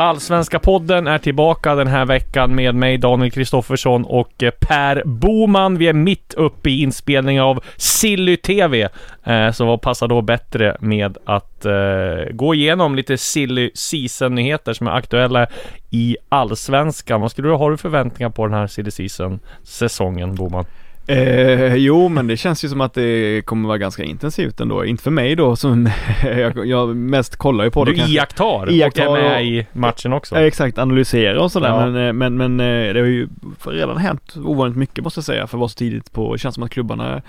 Allsvenska podden är tillbaka den här veckan med mig Daniel Kristoffersson och eh, Per Boman. Vi är mitt uppe i inspelning av Silly TV. Eh, så vad passar då bättre med att eh, gå igenom lite Silly Season-nyheter som är aktuella i Allsvenskan. Vad skulle du ha för förväntningar på den här Silly Season-säsongen Boman? Eh, jo, men det känns ju som att det kommer vara ganska intensivt ändå. Inte för mig då som jag, jag mest kollar ju på det Du kanske. iakttar, Iakttar och är med och- i matchen också. Eh, Exakt, analysera och sådär. Ja. Men, eh, men, men eh, det har ju redan hänt ovanligt mycket måste jag säga för att vara så tidigt på. Det känns som att klubbarna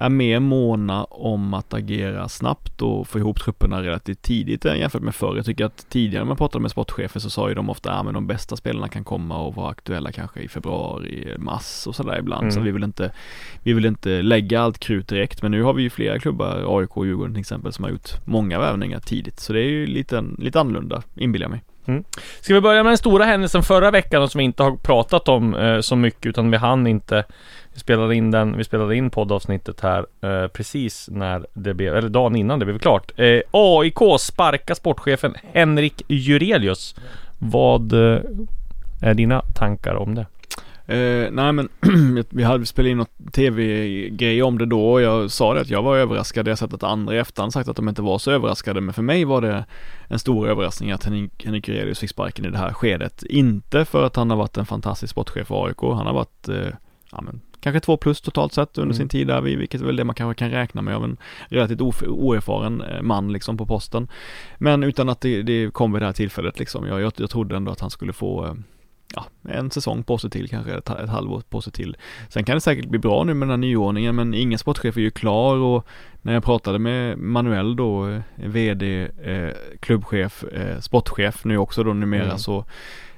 är mer måna om att agera snabbt och få ihop trupperna relativt tidigt jämfört med förr. Jag tycker att tidigare när man pratade med sportchefer så sa ju de ofta att ah, de bästa spelarna kan komma och vara aktuella kanske i februari, mars och sådär ibland. Så Mm. vi vill inte vi vill inte lägga allt krut direkt men nu har vi ju flera klubbar, AIK och Djurgården till exempel, som har gjort många värvningar tidigt. Så det är ju lite, lite annorlunda, inbillar jag mig. Mm. Ska vi börja med den stora händelsen förra veckan och som vi inte har pratat om eh, så mycket utan vi hann inte Vi spelade in den, vi spelade in poddavsnittet här eh, precis när det blev, eller dagen innan det blev klart. Eh, AIK sparkar sportchefen Henrik Jurelius. Vad eh, är dina tankar om det? Eh, nej men vi hade spelat in något tv-grej om det då och jag sa det att jag var överraskad. Jag har sett att andra i efterhand sagt att de inte var så överraskade men för mig var det en stor överraskning att Henrik, Henrik Jurelius fick sparken i det här skedet. Inte för att han har varit en fantastisk sportchef för AIK. Han har varit, eh, ja men kanske två plus totalt sett under Mm. sin tid där, vilket är väl det man kanske kan räkna med av en relativt oerfaren eh, man liksom på posten. Men utan att det, det kom vid det här tillfället liksom. Jag, jag, jag trodde ändå att han skulle få eh, ja, en säsong på sig till kanske, ett, ett halvår på sig till. Sen kan det säkert bli bra nu med den här nyordningen men ingen sportchef är ju klar och när jag pratade med Manuel då, eh, VD, eh, klubbchef, eh, sportchef nu också då numera Mm. så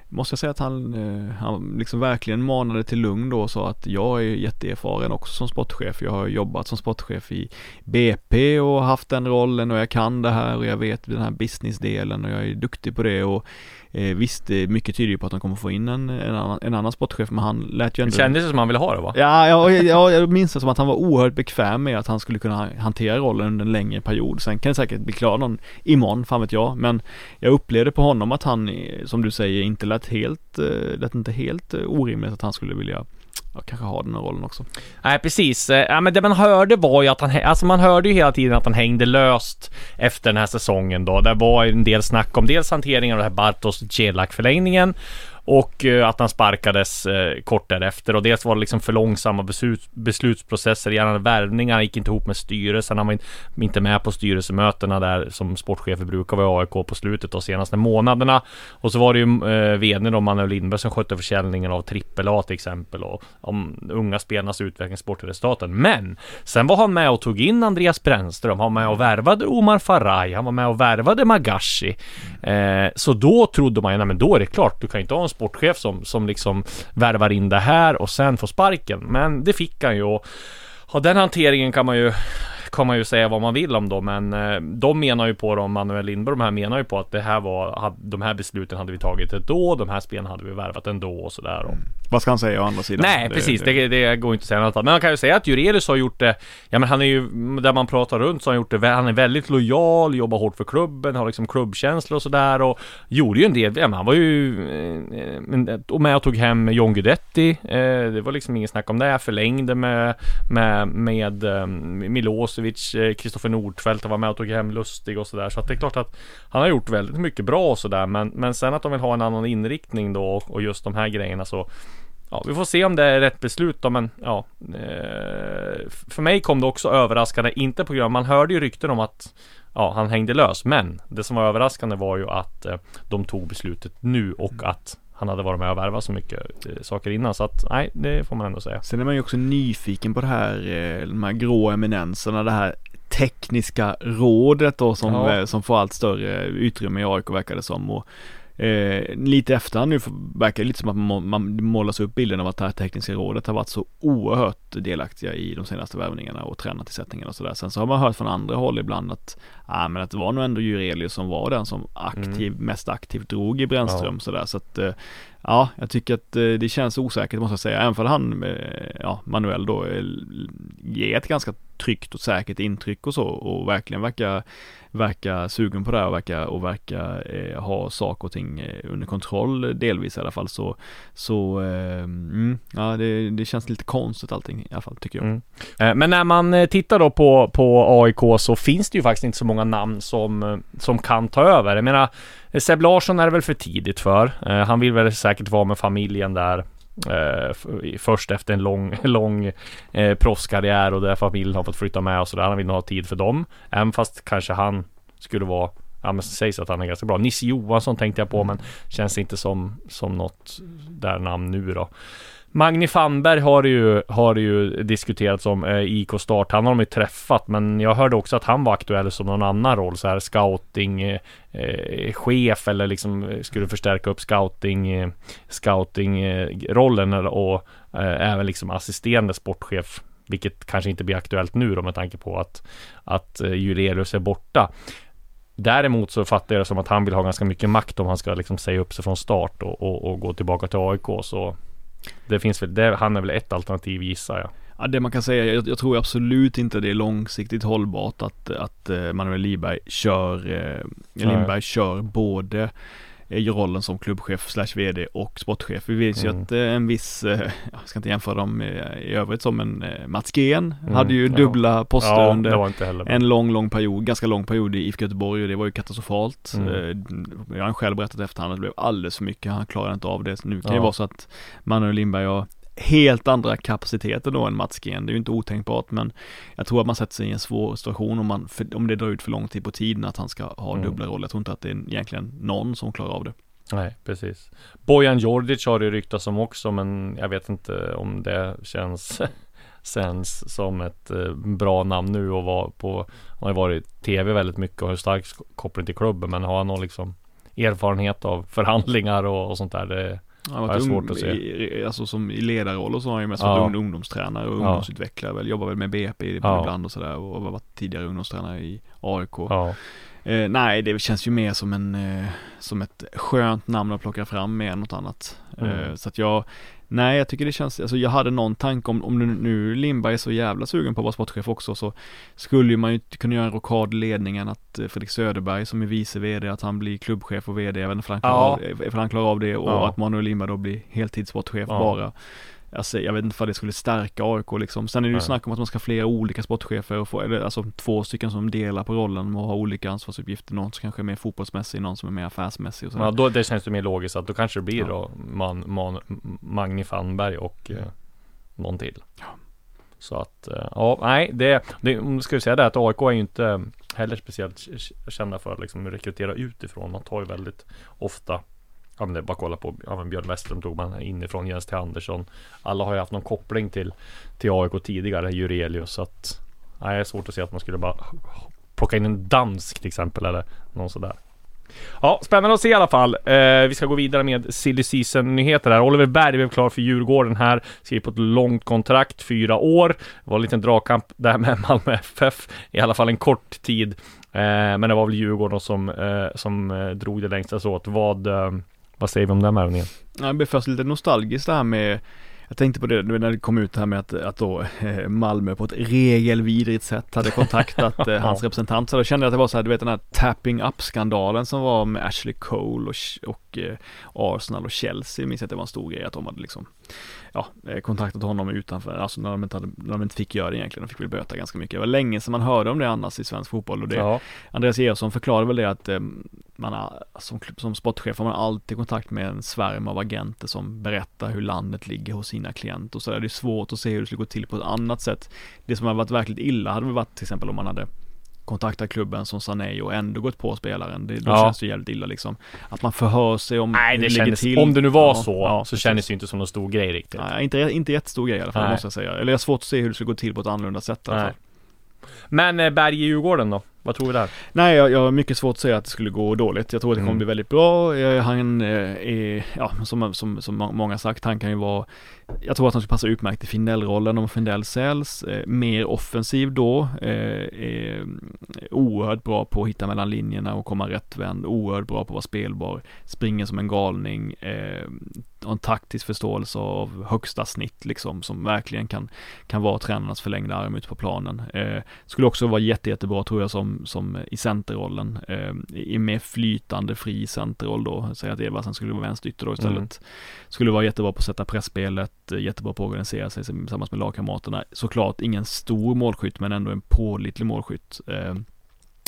måste jag säga att han, eh, han liksom verkligen manade till lugn då och sa att jag är jätteerfaren också som sportchef. Jag har jobbat som sportchef i BP och haft den rollen och jag kan det här och jag vet den här businessdelen och jag är duktig på det och eh, visst, det är mycket tyder ju på att de kommer få in en, en, annan, en annan sportchef men han lät ju Det ändå kändes som han ville ha det va? Ja, ja, ja, jag minns det som att han var oerhört bekväm med att han skulle kunna hantera rollen under en längre period. Sen kan det säkert bli klar någon imorgon, fan vet jag. Men jag upplevde på honom att han, eh, som du säger, inte lät helt, eh, lät inte helt eh, orimligt att han skulle vilja jag kanske har den här rollen också. Nej precis, eh, ja, men det man hörde var ju att han, alltså man hörde ju hela tiden att han hängde löst efter den här säsongen då. Det var en del snack om dels hanteringen av det här Bartos Celak förlängningen och eh, att han sparkades eh, kort därefter. Och dels var det liksom för långsamma beslut, beslutsprocesser. Gällande värvningar, han gick inte ihop med styrelsen, han var inte med på styrelsemötena där som sportchefer brukar vara i AIK på slutet de senaste månaderna. Och så var det ju eh, vd då, Manuel Lindberg som skötte försäljningen av trippel A till exempel. Och om unga spelarnas utveckling, sportresultaten. Men sen var han med och tog in Andreas Brännström, han var med och värvade Omar Faraj, han var med och värvade Magashi. Eh, så då trodde man ju, nej men då är det klart, du kan ju inte ha en sportchef som, som liksom värvar in det här och sen får sparken. Men det fick han ju och Ja, den hanteringen kan man ju kan man ju säga vad man vill om då, men eh, de menar ju på dem, Manuel Lindberg, de här menar ju på att det här var, de här besluten hade vi tagit ändå, de här spelen hade vi värvat ändå och sådär. Och, Vad ska han säga å andra sidan? Nej, precis. Det, det går inte att säga något annat. Men man kan ju säga att Jurelius har gjort det, ja men han är ju, där man pratar runt så har han gjort det, han är väldigt lojal, jobbar hårt för klubben, har liksom klubbkänsla och sådär och gjorde ju en del, ja men han var ju eh, och med och tog hem John Guidetti, eh, det var liksom ingen snack om det, förlängde med, med, med eh, Milosevic, eh, Kristoffer Nordfeldt, han var med och tog hem Lustig och sådär, så att det är klart att han har gjort väldigt mycket bra och sådär, men, men sen att de vill ha en annan inriktning då och just de här grejerna så Ja, vi får se om det är rätt beslut då, men ja. Eh, för mig kom det också överraskande, inte på grund av, man hörde ju rykten om att ja, han hängde lös. Men det som var överraskande var ju att eh, de tog beslutet nu och att han hade varit med och värvat så mycket eh, saker innan. Så att nej, det får man ändå säga. Sen är man ju också nyfiken på det här, eh, de här grå eminenserna, det här tekniska rådet då som, Ja. eh, som får allt större utrymme i AIK verkar det som. Och, eh, lite efterhand nu verkar det lite som att man, man målas upp bilden av att det här tekniska rådet har varit så oerhört delaktiga i de senaste värvningarna och tränartillsättningarna och sådär. Sen så har man hört från andra håll ibland att, ja men att det var nog ändå Jurelius som var den som aktiv, mest aktivt drog i Brännström sådär. Så att eh, Ja, jag tycker att eh, det känns osäkert måste jag säga. Även för han, eh, ja, Manuel då, eh, ger ett ganska tryggt och säkert intryck och så och verkligen verkar, verkar sugen på det här och verkar, och verka eh, ha saker och ting eh, under kontroll delvis i alla fall så, så, eh, mm, ja det, det känns lite konstigt allting i alla fall tycker jag. Mm. Eh, men när man eh, tittar då på, på AIK så finns det ju faktiskt inte så många namn som, som kan ta över. Jag menar, Seb Larsson är det väl för tidigt för. Han vill väl säkert vara med familjen där i- Först efter en lång, lång eh, proffskarriär och där familjen har fått flytta med och sådär. Han vill nog ha tid för dem. Även fast kanske han skulle vara Ja men sägs att han är ganska bra. Nisse Johansson tänkte jag på men känns inte som, som något där namn nu då. Magni Fannberg har det ju, har ju diskuterats om eh, IK Start. Han har de ju träffat, men jag hörde också att han var aktuell som någon annan roll, så här scouting eh, eh chef eller liksom eh, skulle förstärka upp scouting eh, scouting eh, rollen eller- och eh, även liksom assisterande sportchef. Vilket kanske inte blir aktuellt nu då med tanke på att, att eh, är borta. Däremot så fattar jag det som att han vill ha ganska mycket makt om han ska liksom säga upp sig från start och, och, och gå tillbaka till AIK. Så det finns väl, det, han är väl ett alternativ gissar jag. Ja, det man kan säga, jag, jag tror absolut inte det är långsiktigt hållbart att, att eh, Manuel Lindberg kör, eh, Lindberg kör både eh, rollen som klubbchef slash vd och sportchef. Vi vet ju Mm. att eh, en viss, eh, jag ska inte jämföra dem i övrigt som en Mats Gren Mm, hade ju ja. dubbla poster Ja, under det en lång, lång period, ganska lång period i IFK Göteborg och det var ju katastrofalt. Mm. Jag har själv berättat efterhand att det blev alldeles för mycket, han klarade inte av det. Nu kan det Ja. vara så att Manuel Lindberg har helt andra kapaciteter då än Mats Gren. Det är ju inte otänkbart men jag tror att man sätter sig i en svår situation om, man, om det drar ut för lång tid på tiden att han ska ha Mm. dubbla roller. Jag tror inte att det är egentligen någon som klarar av det. Nej, precis. Bojan Djordjic har det ryktats om också, men jag vet inte om det känns känns som ett eh, bra namn nu och var på Han har varit tv väldigt mycket och har stark koppling till klubben, men har han någon liksom erfarenhet av förhandlingar och, och sånt där? Det, Han har varit svårt ung, att se. i, alltså som i ledarroll och så har han ju mest Ja. varit ung, ungdomstränare och ungdomsutvecklare väl, jobbar väl med BP ibland och sådär och har varit tidigare ungdomstränare i AIK. Eh, nej, det känns ju mer som en, eh, som ett skönt namn att plocka fram mer än något annat. Mm. Eh, så att jag, nej jag tycker det känns, alltså jag hade någon tanke om, om nu, Lindberg är så jävla sugen på att vara sportchef också så skulle man ju kunna göra en rokad i ledningen att eh, Fredrik Söderberg som är vice vd, att han blir klubbchef och vd även för han Ja. eh, han klarar av det och Ja. att Manuel Lindberg då blir heltidssportchef Ja. bara. Alltså, jag vet inte vad det skulle stärka AIK liksom. Sen är det ju Nej. snack om att man ska ha flera olika sportchefer och få, eller alltså två stycken som delar på rollen och har olika ansvarsuppgifter. Någon som kanske är mer fotbollsmässig, någon som är mer affärsmässig och sådär. ja då, det känns det mer logiskt att då kanske det blir Ja. då man, man, Magni Fannberg och eh, någon till. Så att, eh, ja, nej, det, det ska vi säga det att AIK är ju inte heller speciellt kända för att liksom rekrytera utifrån. Man tar ju väldigt ofta Ja men det är bara att kolla på, ja men Björn Westström tog man inifrån, Jens T Andersson Alla har ju haft någon koppling till Till AIK tidigare, Jurelius så att Nej det är svårt att se att man skulle bara Plocka in en dansk till exempel eller någon sådär Ja, spännande att se i alla fall. Eh, vi ska gå vidare med silly season nyheter här. Oliver Berg blev klar för Djurgården här. Skriver på ett långt kontrakt, fyra år. Det var en liten dragkamp där med Malmö FF. I alla fall en kort tid. Eh, men det var väl Djurgården som, eh, som eh, drog det längsta så att Vad, eh, vad säger vi om den värvningen? Ja, Jag blev först lite nostalgisk det här med jag tänkte på det när det kom ut här med att, att då eh, Malmö på ett regelvidrigt sätt hade kontaktat eh, hans representant. Så då kände jag att det var så här, du vet den här tapping up skandalen som var med Ashley Cole och, och och eh, Arsenal och Chelsea minns jag att det var en stor grej att de hade liksom ja, eh, kontaktat honom utanför, alltså när de, inte hade, när de inte fick göra det egentligen, de fick väl böta ganska mycket. Det var länge sedan man hörde om det annars i svensk fotboll och det, Ja. Andreas Eriksson förklarade väl det att eh, man har, som, som sportchef har man alltid kontakt med en svärm av agenter som berättar hur landet ligger hos sina klienter och så där. Det är svårt att se hur det skulle gå till på ett annat sätt. Det som har varit verkligt illa hade väl varit till exempel om man hade kontaktat klubben som Sané och ändå gått på spelaren. Det, då Ja. känns det jävligt illa liksom. Att man förhör sig om Nej, det det kändes, till. om det nu var Ja, så, ja, så kändes det inte som någon stor grej riktigt. Nej, inte, inte jättestor grej i alla fall Nej. måste jag säga. Eller jag har svårt att se hur det skulle gå till på ett annorlunda sätt i alla Nej. fall. Men eh, Berg i Djurgården då? Vad tror vi där? Nej, jag, jag har mycket svårt att säga att det skulle gå dåligt. Jag tror att det kommer Mm. bli väldigt bra. Eh, Han eh, är, ja, som, som, som må- många sagt, han kan ju vara jag tror att han skulle passa utmärkt i Findell-rollen om Findell säljs. Eh, mer offensiv då. Är oerhört bra på att hitta mellan linjerna och komma rättvänd. Oerhört bra på att vara spelbar. Springer som en galning. Har en taktisk förståelse av högsta snitt liksom som verkligen kan, kan vara tränarnas förlängda arm ute på planen. Skulle också vara jätte, jättebra tror jag som, som i centerrollen. Eh, I mer flytande fri centerroll då. Säg att Eversen skulle vara vänsterytter då istället. Mm. Skulle vara jättebra på att sätta pressspelet, jättebra på att organisera sig tillsammans med lagkamraterna. Såklart ingen stor målskytt men ändå en pålitlig målskytt. Eh,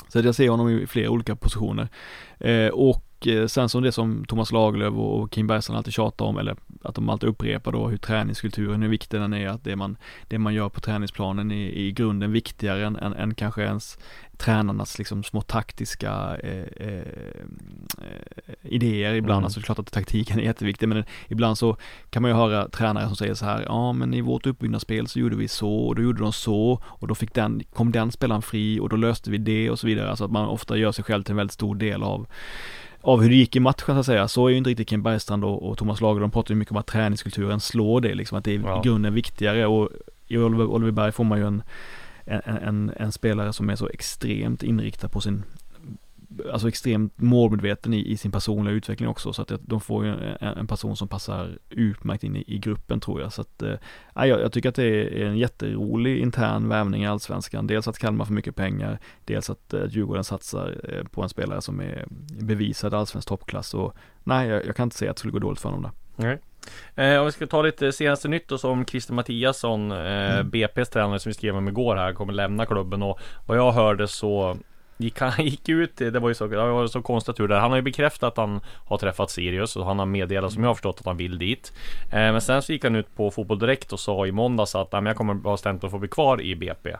Så att jag ser honom i flera olika positioner. Eh, Och eh, sen som det som Thomas Lagerlöf och Kim Bergstrand alltid tjatar om, eller att de alltid upprepar då hur träningskulturen, hur viktig den är, att det man, det man gör på träningsplanen är i grunden viktigare än, än, än kanske ens tränarnas liksom små taktiska eh, eh, eh, idéer ibland. Mm. Alltså det är klart att taktiken är jätteviktig men ibland så kan man ju höra tränare som säger så här, ja men i vårt uppbyggnadsspel så gjorde vi så och då gjorde de så och då fick den, kom den spelaren fri och då löste vi det och så vidare. Alltså att man ofta gör sig själv till en väldigt stor del av av hur det gick i matchen så att säga. Så är ju inte riktigt Kim Bergstrand och, och Thomas Lager, de pratar ju mycket om att träningskulturen slår det liksom, att det är Ja. i grunden viktigare och i Oliver, Oliver Berg får man ju en, en, en, en spelare som är så extremt inriktad på sin Alltså extremt målmedveten i, i sin personliga utveckling också. Så att de får ju en, en person som passar utmärkt in i, i gruppen tror jag. Så att eh, ja, jag, jag tycker att det är en jätterolig intern värvning i Allsvenskan. Dels att Kalmar får mycket pengar dels att eh, Djurgården satsar eh, på en spelare som är bevisad allsvensk toppklass. Och nej jag, jag kan inte säga att det skulle gå dåligt för honom där. Nej. Eh, om vi ska ta lite senaste nytt då som Christer Mattiasson, eh, Mm. BP's tränare som vi skrev om igår här, kommer lämna klubben. Och vad jag hörde så gick han gick ut, det var ju så, det var så konstigt tur där. Han har ju bekräftat att han har träffat Sirius och han har meddelat som jag har förstått att han vill dit. Eh, men sen så gick han ut på Fotboll Direkt och sa i måndags att "Nej, men jag kommer vara stämt att få bli kvar i BP.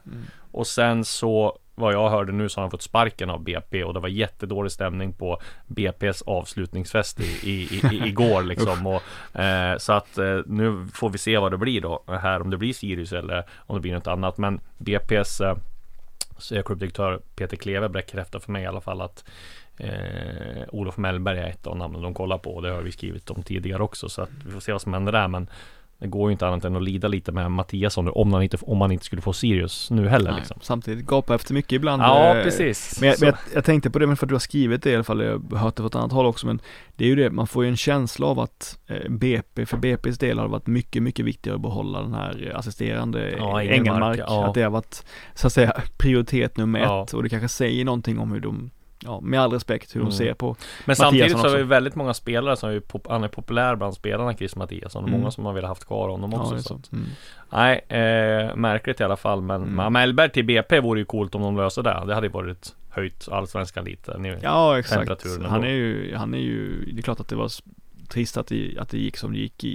Och sen så vad jag hörde nu så har han fått sparken av BP och det var jättedålig stämning på BP's avslutningsfest i, i, i, igår liksom. och, eh, så att eh, nu får vi se vad det blir då här, om det blir Sirius eller om det blir något annat. Men BP's eh, klubbdirektör Peter Kleve bekräftar för mig i alla fall att eh, Olof Mellberg är ett av namnen de kollar på. Och det har vi skrivit om tidigare också så att vi får se vad som händer där. Men det går ju inte annat än att lida lite med Mattiasson nu, om han inte, om han inte skulle få Sirius nu heller Nej, liksom. Samtidigt gapa efter mycket ibland Ja eh, precis. Men, jag, men jag, jag tänkte på det, men för att du har skrivit det i alla fall, jag har hört det på ett annat håll också, men det är ju det, man får ju en känsla av att eh, BP, för BP's del har det varit mycket, mycket viktigare att behålla den här assisterande Ja, Engelmark, ja. att det har varit, så att säga, prioritet nummer Ja. ett och det kanske säger någonting om hur de, ja, med all respekt, hur Mm. de ser på Men samtidigt Mattiasson så det också. väldigt många spelare som är pop- han är populär bland spelarna Chris Mattiasson och Mm. många som har velat haft kvar honom Ja, också är så. så. Mm. Nej, eh, märkligt i alla fall men Mm. Mellberg till BP vore ju coolt om de löser det. Det hade ju varit höjt allsvenskan lite. Ja, exakt. Han är ju, han är ju, det är klart att det var trist att det, att det gick som det gick i,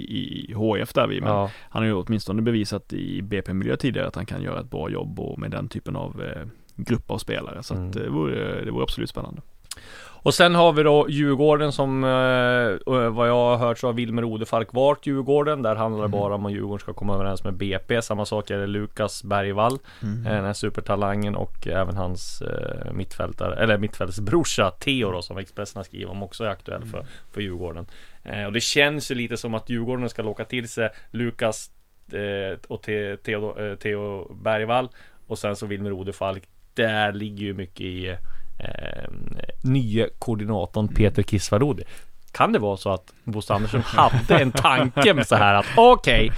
i HF där vi, men ja. Han har ju åtminstone bevisat i BP-miljö tidigare att han kan göra ett bra jobb och med den typen av eh, grupp av spelare. Så att Mm. det, vore, det vore absolut spännande. Och sen har vi då Djurgården som eh, vad jag har hört så har Wilmer Odefalk varit Djurgården. Där handlar det Mm. bara om att Djurgården ska komma överens med BP. Samma sak är det Lukas Bergvall. Mm. eh, Den här supertalangen och även hans eh, mittfältare, eller mittfältsbrorsa Theo då som Expressen har skrivit om också är aktuell för, för Djurgården. Eh, och det känns ju lite som att Djurgården ska locka till sig Lukas eh, och Theo, eh, Theo Bergvall och sen så Wilmer Odefalk. Där ligger ju mycket i eh, nya koordinatorn Peter Kisvarodi. Kan det vara så att Bosse Andersson hade en tanke med så här att okej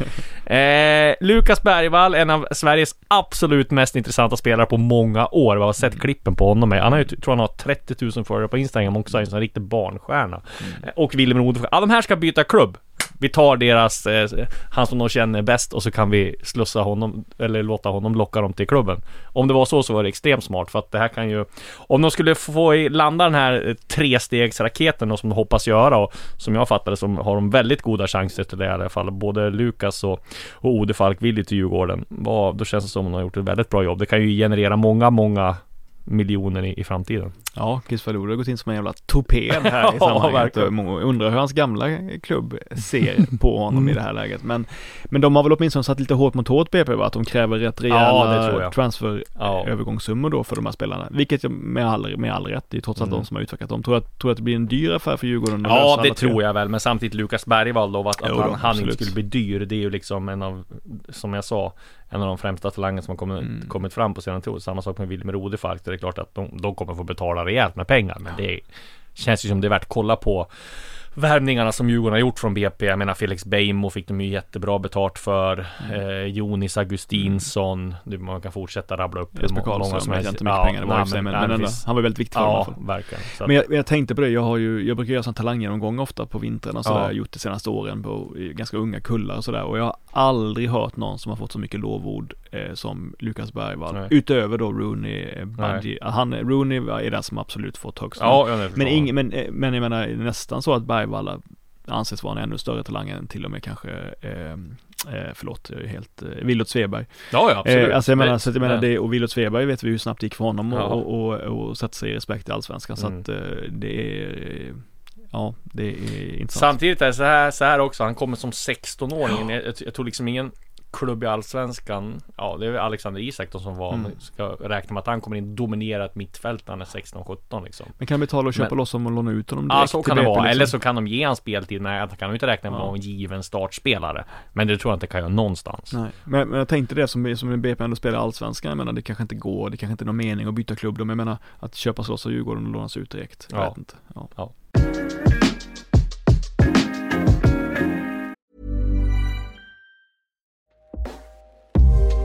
Eh, Lukas Bergvall, en av Sveriges absolut mest intressanta spelare på många år. Vi har sett klippen på honom. Han har ju, tror han har 30 000 följare på Instagram också, en sån riktig barnstjärna. Eh, Och Willem Rodefors. Ja, de här ska byta klubb. Vi tar deras, eh, han som de känner bäst och så kan vi slussa honom, eller låta honom locka dem till klubben. Om det var så så var det extremt smart för att det här kan ju, om de skulle få i- landa den här eh, trestegsraketen och som de hoppas göra och som jag fattade så har de väldigt goda chanser till det i alla fall. Både Lukas och, och Ode Falk vill ju till Djurgården. Vad- Då känns det som att de har gjort ett väldigt bra jobb. Det kan ju generera många, många miljoner i, i framtiden. Ja, Chris Falud har gått in som en jävla torped här i Ja, sammanhanget. Och många undrar hur hans gamla klubb ser på honom i det här läget. Men, men de har väl åtminstone satt lite hårt mot hårt BP va? Att de kräver rätt Ja, rejäla transfer Ja. övergångssummor då för de här spelarna. Vilket med all, med all rätt, det är trots allt Mm. de som har utvecklat dem. Tror att, tror att det blir en dyr affär för Djurgården Ja, det tre? tror jag väl, men samtidigt Lukas Bergvall då, att, att Jo han, han inte skulle bli dyr, det är ju liksom en av, som jag sa, en av de främsta talangerna som har kommit, Mm. kommit fram på senare tid. Samma sak med Wilmer Rodefalk, det är klart att de, de kommer få betala rejält med pengar, men det känns ju som det är värt att kolla på värvningarna som Djurgården har gjort från BP. Jag menar Felix Beijmo fick de ju jättebra betalt för. Mm. Eh, Jonis Augustinsson. Du, man kan fortsätta rabbla upp Jesper Karlsson, som helst. jag inte mycket pengar det var nej, men, men det ändå, han var väldigt viktig för dem Ja, fall. verkligen. Så Men jag, men jag tänkte på det, jag har ju, jag brukar göra sån talanggenomgång ofta på vintern och sådär, Ja. gjort det senaste åren på ganska unga kullar och sådär och jag har aldrig hört någon som har fått så mycket lovord eh, som Lukas Bergvall. Nej. Utöver då Rooney eh, Budgie. Han, Rooney är den som absolut fått högst. Ja, ja, men, ing, men, eh, men jag menar nästan så att Bergvall anses vara en ännu större talang än till och med kanske, eh, eh, förlåt, jag är helt, eh, Wilgot Sveberg. Ja, ja, absolut. Eh, alltså jag menar, så att jag menar det- och Wilgot Sveberg vet vi hur snabbt det gick för honom och, Ja. och, och, och sätta sig i respekt i Allsvenskan. Så Mm. att eh, det är, ja det är intressant. Samtidigt är det så här, så här också, han kommer som 16-åring. Jag, jag, jag tror liksom ingen klubb i Allsvenskan, ja det är Alexander Isak då som var, Mm. ska räkna med att han kommer in dominera ett mittfält när han är 16-17 liksom. Men kan de betala och köpa Men- loss dem och låna ut honom direkt Ja så kan det BP, vara, liksom? eller så kan de ge han speltid, nej han kan ju inte räkna med Ja. någon given startspelare. Men det tror jag inte kan göra någonstans. Nej, men, men jag tänkte det som, som en BP ändå spelar i Allsvenskan, jag menar det kanske inte går, det kanske inte är någon mening att byta klubb men jag menar att köpas loss av Djurgården och lånas ut direkt. Jag Ja. vet inte. Ja. Ja.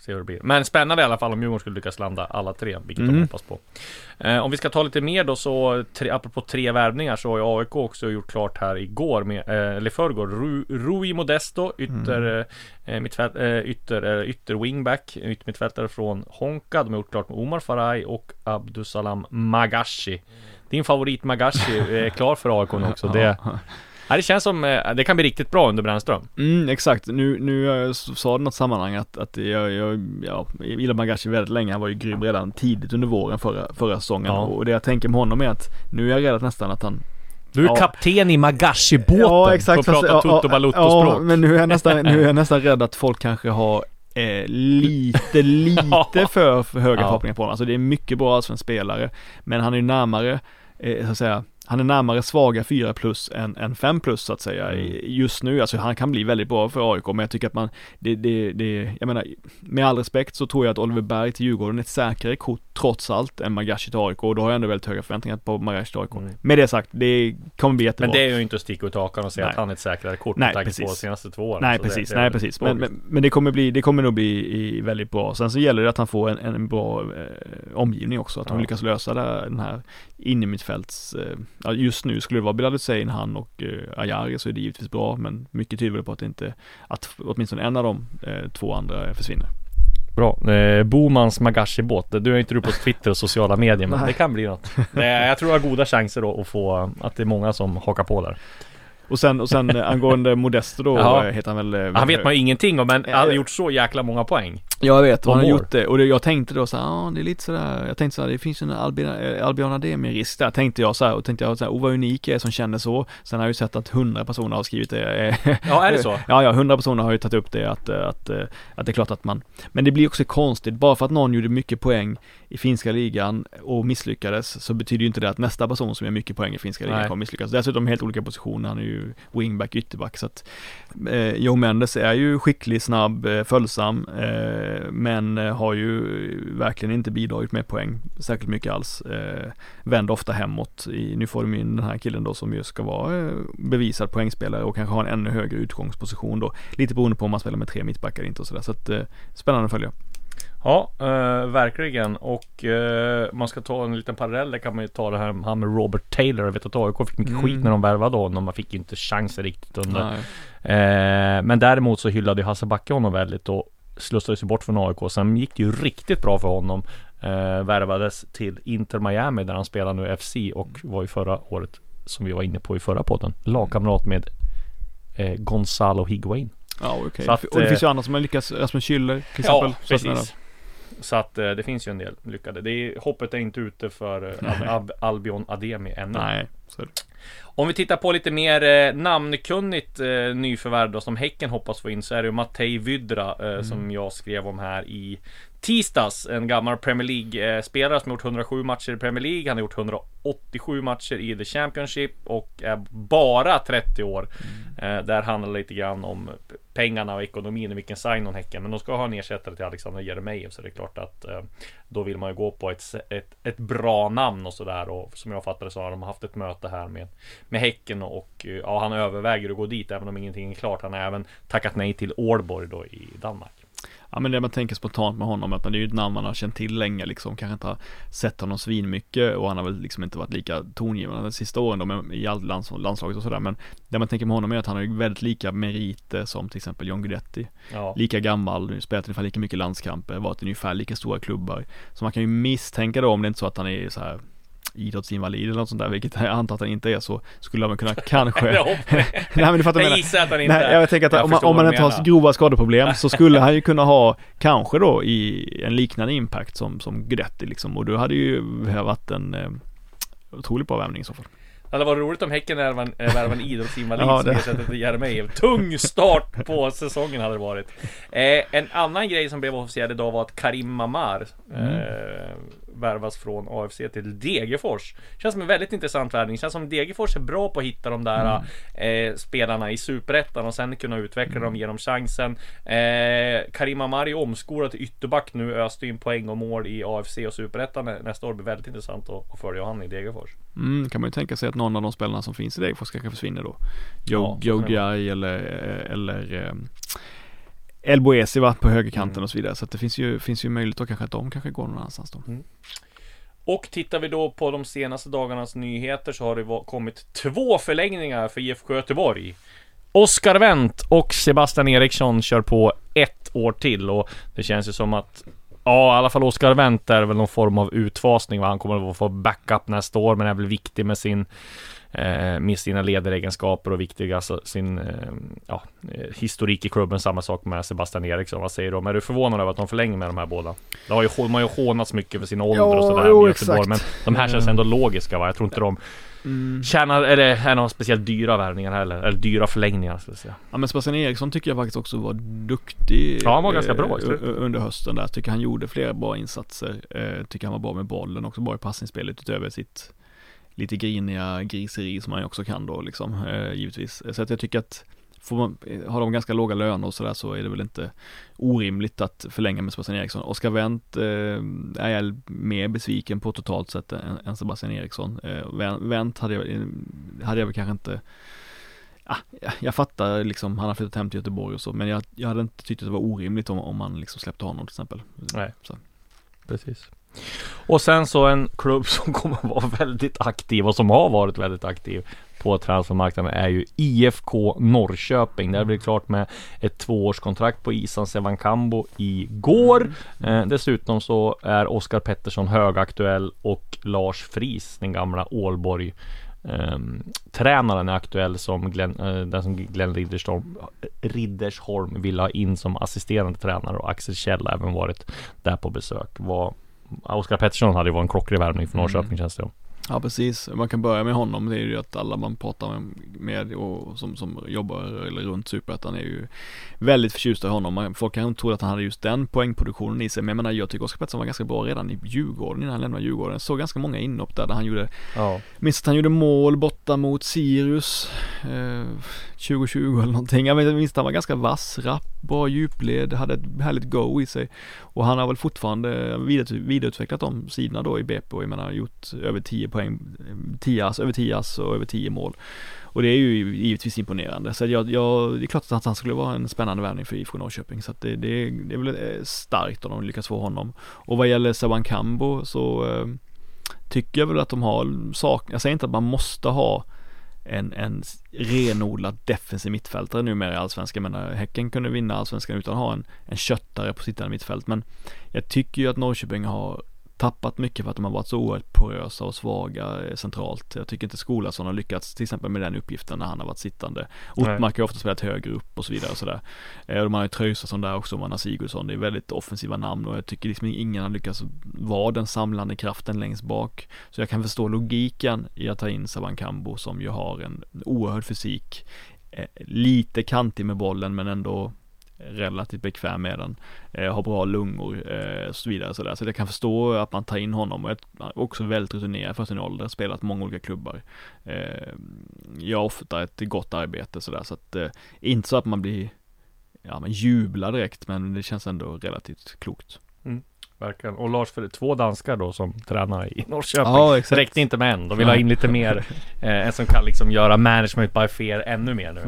Se hur det blir. Men spännande i alla fall om Djurgården skulle lyckas landa alla tre, vilket de Mm. hoppas på. Eh, om vi ska ta lite mer då så, tre, apropå tre värvningar så har ju AIK också gjort klart här igår, med, eh, eller förrgår, Ru, Rui Modesto, ytter, eh, mittfält, eh, ytter, eh, ytter wingback, yttermittfältare från Honka. De har gjort klart med Omar Faraj och Abdusalam Magashi. Din favorit Magashi är klar för AIK nu också. Det, ja, det känns som, eh, det kan bli riktigt bra under Brännström. Mm, exakt. Nu, nu jag sa i något sammanhang att, att jag, jag, ja, jag gillar Magashi väldigt länge. Han var ju grym redan tidigt under våren förra, förra säsongen. Ja. Och det jag tänker med honom är att nu är jag rädd att nästan att han Du är Ja. kapten i Magashi-båten. Ja exakt. Får fast- prata ja, Toto ja, Balutto-språk. Ja, men nu är jag nästan, nu är jag nästan rädd att folk kanske har eh, lite, lite för, för höga Ja. förhoppningar på honom. Alltså det är mycket bra allsvensk spelare, men han är ju närmare, eh, så att säga, han är närmare svaga 4 plus än, än 5 plus så att säga Mm. just nu. Alltså han kan bli väldigt bra för AIK, men jag tycker att man, det, det, det, jag menar, med all respekt så tror jag att Oliver Berg till Djurgården är ett säkrare kort trots allt än Magashi till AIK och då har jag ändå väldigt höga förväntningar på Magashi till AIK. Mm. Med det sagt, det kommer bli jättebra. Men det är ju inte att sticka ut hakan och säga Nej. att han är ett säkrare kort Nej, med tanke på de precis. senaste två åren. Nej det- precis, det är nej precis. Men, men, men det kommer bli, det kommer nog bli väldigt bra. Sen så gäller det att han får en, en bra eh, omgivning också. Att de Ja. lyckas lösa det, den här innermittfälts, eh, just nu skulle det vara Bilal Hussein, han och eh, Ayari så är det givetvis bra. Men mycket tyder på att inte, att åtminstone en av de eh, två andra försvinner. Bra. Eh, Bomans Magashi-båt. Du är inte du på Twitter och sociala medier men Nej. det kan bli något. Eh, jag tror jag har goda chanser då att få, att det är många som hakar på där. Och sen, och sen eh, angående Modesto då, Ja. eh, heter han väl? eh, Han vet man ju ingenting om men han har Eh, gjort så jäkla många poäng. Jag vet, och Vad han har gjort det och det, jag tänkte då så här, ja det är lite sådär, jag tänkte så här, det finns ju en Albion, eh, Albion Ademi-risk där, tänkte jag så här, och tänkte jag så här, oh vad unik jag är som känner så. Sen har jag ju sett att hundra personer har skrivit det. eh, Ja, är det så? Ja, ja, hundra personer har ju tagit upp det, att, eh, att, eh, att det är klart att man, men det blir också konstigt, bara för att någon gjorde mycket poäng i finska ligan och misslyckades, så betyder ju inte det att nästa person som gör mycket poäng i finska ligan Nej. kommer misslyckas. Dessutom helt olika positioner, han är ju wingback, ytterback, så att eh, Joe Mendes är ju skicklig, snabb, eh, följsam, eh, men eh, har ju verkligen inte bidragit med poäng särskilt mycket alls. Eh, vänder ofta hemåt. I, nu får de in den här killen då som ju ska vara eh, bevisad poängspelare och kanske ha en ännu högre utgångsposition då. Lite beroende på om man spelar med tre mittbackar inte och sådär. Så att eh, spännande att följa. Ja, eh, verkligen. Och eh, man ska ta en liten parallell. Där kan man ju ta det här han med Robert Taylor. Jag vet att AIK fick mycket Mm. skit när de värvade honom. Man fick ju inte chansen riktigt under. Eh, men däremot så hyllade ju Hasse Backe honom väldigt och slussades ju bort från AIK. Sen gick det ju riktigt bra för honom. Eh, värvades till Inter Miami där han spelar nu FC och var ju förra året, som vi var inne på i förra podden, lagkamrat med eh, Gonzalo Higuain. Ja, okej. Att, och det eh, finns ju andra som har lyckats, Rasmus Schüller till exempel. Ja, precis. Så att eh, det finns ju en del lyckade. Det är, hoppet är inte ute för eh, Al- Al- Albion Ademi ännu. Nej, så. Om vi tittar på lite mer eh, namnkunnigt eh, nyförvärv då, som Häcken hoppas få in så är det ju Mattei Vydra eh, Mm. som jag skrev om här i tisdags. En gammal Premier League-spelare som gjort 107 matcher i Premier League. Han har gjort 187 matcher i The Championship och är bara 30 år. Mm. Eh, där handlar det lite grann om pengarna och ekonomin och vilken sign on Häcken. Men de ska ha en ersättare till Alexander Jeremejeff så det är klart att eh, då vill man ju gå på ett, ett, ett bra namn och sådär. Och som jag fattar det så har de haft ett möte här med, med Häcken och eh, ja, han överväger att gå dit även om ingenting är klart. Han har även tackat nej till Ålborg då i Danmark. Ja men det man tänker spontant med honom, att det är ju ett namn man har känt till länge liksom, kanske inte har sett honom svinmycket och han har väl liksom inte varit lika tongivande de sista åren då med, i all lands, landslaget och sådär men det man tänker med honom är att han har ju väldigt lika meriter som till exempel John Guidetti. Ja. Lika gammal, spelat ungefär lika mycket landskamper, varit i ungefär lika stora klubbar. Så man kan ju misstänka då om det inte är så att han är så här idrottsinvalid eller något sånt där, vilket jag antar att han inte är så skulle man kunna kanske det. Nej men du fattar Jag gissar att han inte Nej, jag tänker att Jag om om man inte du har grova skadeproblem så skulle han ju kunna ha kanske då i en liknande impact som, som Guidetti liksom och då hade ju det varit en eh, otroligt bra värvning i så fall. Det hade varit roligt om Häcken värvar en- idrottsinvalid Ja, som det- ersätter till Jeremejeff. Tung start på säsongen hade det varit. Eh, en annan grej som blev officiell idag var att Karim Mamar eh, värvas från AFC till Degerfors. Känns som en väldigt intressant värvning. Känns som Degerfors är bra på att hitta de där eh, spelarna i Superettan och sen kunna utveckla dem, ge dem chansen. Eh, Karim Mamar är omskolad till ytterback nu, öste in poäng och mål i AFC och Superettan nä- nästa år. blir väldigt intressant att, att följa han i Degerfors. Mm, kan man ju tänka sig att någon av de spelarna som finns i Degerfors kanske försvinner då. Ja, Joe, så Joe det. Guy eller, eller eh, El Boesi va, på högerkanten Mm. och så vidare. Så att det finns ju, finns ju möjlighet då kanske att de kanske går någon annanstans då. Och tittar vi då på de senaste dagarnas nyheter så har det kommit två förlängningar för IFK Göteborg. Oskar Wendt och Sebastian Eriksson kör på ett år till och det känns ju som att Ja, i alla fall Oskar Wendt är väl någon form av utfasning. Va? Han kommer att få backup nästa år, men är väl viktig med sin eh, med sina ledaregenskaper och viktiga alltså, sin eh, ja, eh, historik i klubben. Samma sak med Sebastian Eriksson. Vad säger du? Är du förvånad över att de förlänger med de här båda? Det har ju, de har ju hånats mycket för sin ålder och Ja, sådär jo, med Göteborg, exakt. men de här känns ändå logiska va? Jag tror inte de Mm. tjänar, eller är några speciellt dyra värvningar heller, eller dyra förlängningar ska jag säga. Ja men Sebastian Eriksson tycker jag faktiskt också var duktig Ja, han var ganska eh, bra u- Under hösten där, tycker han gjorde flera bra insatser eh, Tycker han var bra med bollen, också bra i passningsspelet utöver sitt Lite griniga griseri som han också kan då liksom, eh, givetvis Så att jag tycker att man, har de ganska låga löner och sådär så är det väl inte orimligt att förlänga med Sebastian Eriksson. Oskar Wendt eh, är jag mer besviken på totalt sett än, än Sebastian Eriksson. Eh, Wen- Wendt hade jag, eh, hade jag väl kanske inte Ah, jag- jag fattar liksom, han har flyttat hem till Göteborg och så, men jag, jag hade inte tyckt att det var orimligt om, om man liksom släppte honom till exempel. Nej. Så. Precis. Och sen så en klubb som kommer att vara väldigt aktiv och som har varit väldigt aktiv på transfermarknaden är ju IFK Norrköping. Där blev det klart med ett tvåårskontrakt på Isan Sevankambo igår. Eh, dessutom så är Oskar Pettersson högaktuell och Lars Fris, den gamla Ålborg ehm, tränaren är aktuell som Glenn, eh, den som Glenn Riddersholm, Riddersholm vill ha in som assisterande tränare och Axel Kjell även varit där på besök. Var, Oskar Pettersson hade ju varit en klockrig värvning för Norrköping Mm. känns det som. Ja precis, man kan börja med honom. Det är ju att alla man pratar med, och som, som jobbar eller runt Superettan är ju väldigt förtjusta i honom. Folk kanske inte trodde att han hade just den poängproduktionen i sig. Men jag menar, jag tycker Oskar Pettersson var ganska bra redan i Djurgården innan han lämnade Djurgården. Jag såg ganska många inhopp där, där han gjorde Ja. Minns att han gjorde mål borta mot Sirius eh, 2020 eller någonting. Jag minns- att han var ganska vass, rapp, bra djupled, hade ett härligt go i sig. Och han har väl fortfarande vidare, vidareutvecklat de sidorna då i BP och jag menar gjort över 10 poäng, 10 ass, över 10 ass och över 10 mål. Och det är ju givetvis imponerande. Så jag, jag, det är klart att han skulle vara en spännande värvning för IFK Norrköping. Så att det, det, det är väl eh, starkt om de lyckas få honom. Och vad gäller Saban Kambo så eh, tycker jag väl att de har sak, jag säger inte att man måste ha en, en renodlad defensiv mittfältare numera i allsvenskan. Jag menar, eh, Häcken kunde vinna allsvenskan utan att ha en, en köttare på sittande mittfält. Men jag tycker ju att Norrköping har tappat mycket för att de har varit så oerhört porösa och svaga eh, centralt. Jag tycker inte Skolason har lyckats till exempel med den uppgiften när han har varit sittande. Ortmark har ofta spelat högre upp och så vidare och sådär. Eh, man har ju Traustason där också, man har Sigurdsson. Det är väldigt offensiva namn och jag tycker liksom ingen har lyckats vara den samlande kraften längst bak. Så jag kan förstå logiken i att ta in Saban Kambo som ju har en oerhörd fysik. Eh, Lite kantig med bollen men ändå relativt bekväm med den. Eh, har bra lungor eh, och så vidare. Så, där. så jag kan förstå att man tar in honom och är också väldigt rutinerad för sin ålder. Spelat många olika klubbar. Eh, gör ofta ett gott arbete sådär. Så att eh, inte så att man blir Ja men jublar direkt men det känns ändå relativt klokt. Mm. Verkligen. Och Lars, för två danskar då som tränare i Norrköping. Ja, exakt. Räckte inte med en. De vill ha in lite mer. Eh, en som kan liksom göra management by fear ännu mer nu.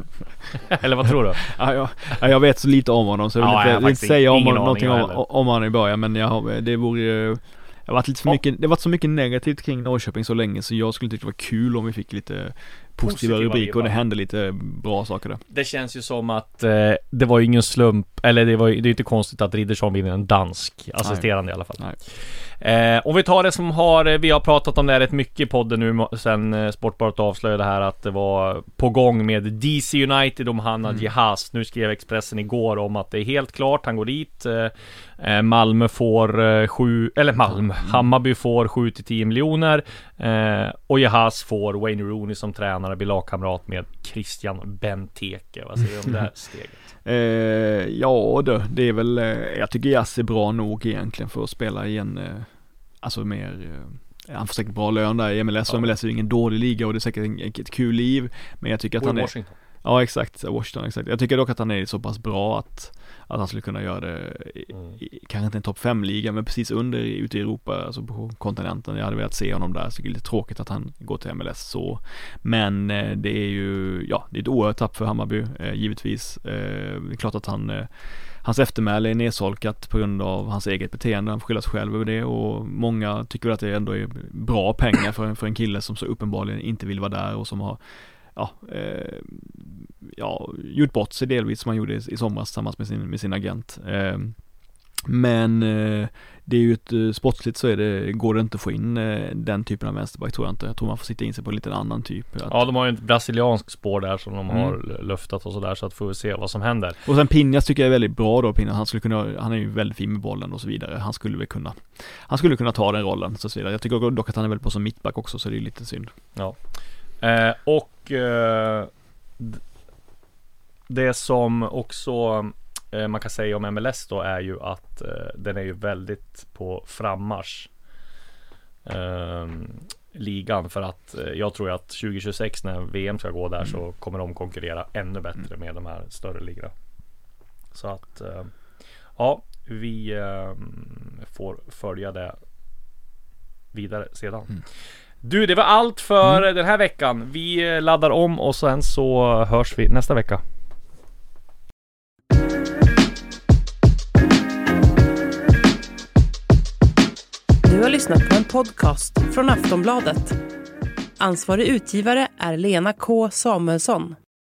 Eller vad tror du? Ja, jag, ja, jag vet så lite om honom så jag vill Ja, inte, inte säga om någonting om, om honom i början men jag har, det vore ju det har varit lite för mycket, det har varit så mycket negativt kring Norrköping så länge så jag skulle tycka det var kul om vi fick lite positiva, rubriker och det hände lite bra saker där. Det känns ju som att eh, det var ju ingen slump, eller det var ju, det är inte konstigt att Riddersholm vinner en dansk assisterande i alla fall. Nej. Eh, om vi tar det som har, eh, vi har pratat om det här rätt mycket i podden nu sen eh, Sportbladet avslöjade här att det var på gång med DC United om Hanna Jehas. Nu skrev Expressen igår om att det är helt klart, han går dit. Eh, eh, Malmö får eh, sju, eller Malmö, Hammarby får 7 till 10 miljoner. Eh, och Jehas får Wayne Rooney som tränare, blir lagkamrat med Christian Benteke. Vad säger du om det här steget? Eh, ja då, det är väl, eh, jag tycker Jazz är bra nog egentligen för att spela i en, eh, alltså mer eh, han får säkert bra lön där i MLS och Ja. MLS är ju ingen dålig liga och det är säkert en, ett kul liv Men jag tycker att Och han är Washington. Ja exakt, Washington exakt. Jag tycker dock att han är så pass bra att, att han skulle kunna göra det, i, Mm. i, kanske inte en topp 5-liga men precis under ute i Europa, alltså på kontinenten. Jag hade velat se honom där, så det är lite tråkigt att han går till MLS så. Men eh, det är ju, ja, det är ett oerhört tapp för Hammarby, eh, givetvis. Eh, det är klart att han eh, Hans eftermäle är nedsolkat på grund av hans eget beteende, han får skylla sig själv över det och många tycker väl att det ändå är bra pengar för, en- för en kille som så uppenbarligen inte vill vara där och som har ja, eh, ja, gjort bort sig delvis som han gjorde i, i somras tillsammans med sin, med sin agent. Eh, men eh, det är ju ett, eh, sportsligt så är det, går det inte att få in eh, den typen av vänsterback tror jag inte. Jag tror man får sitta in sig på en lite annan typ. Att, Ja, de har ju ett brasilianskt spår där som de Mm. har luftat och sådär så att får vi se vad som händer. Och sen Pinjas tycker jag är väldigt bra då, Pinjas. Han skulle kunna, han är ju väldigt fin med bollen och så vidare. Han skulle väl kunna, han skulle kunna ta den rollen så vidare. Jag tycker dock att han är väldigt bra som mittback också så det är lite synd. Eh, och eh, det som också eh, man kan säga om MLS då är ju att eh, den är ju väldigt på frammarsch. Eh, ligan för att jag tror att 2026 när VM ska gå där så kommer de konkurrera ännu bättre med de här större ligorna. Så att ja, vi får följa det vidare sedan. Du, det var allt för den här veckan. Vi eh, laddar om och sen så hörs vi nästa vecka. Du har lyssnat på en podcast från Aftonbladet. Ansvarig utgivare är Lena K Samuelsson.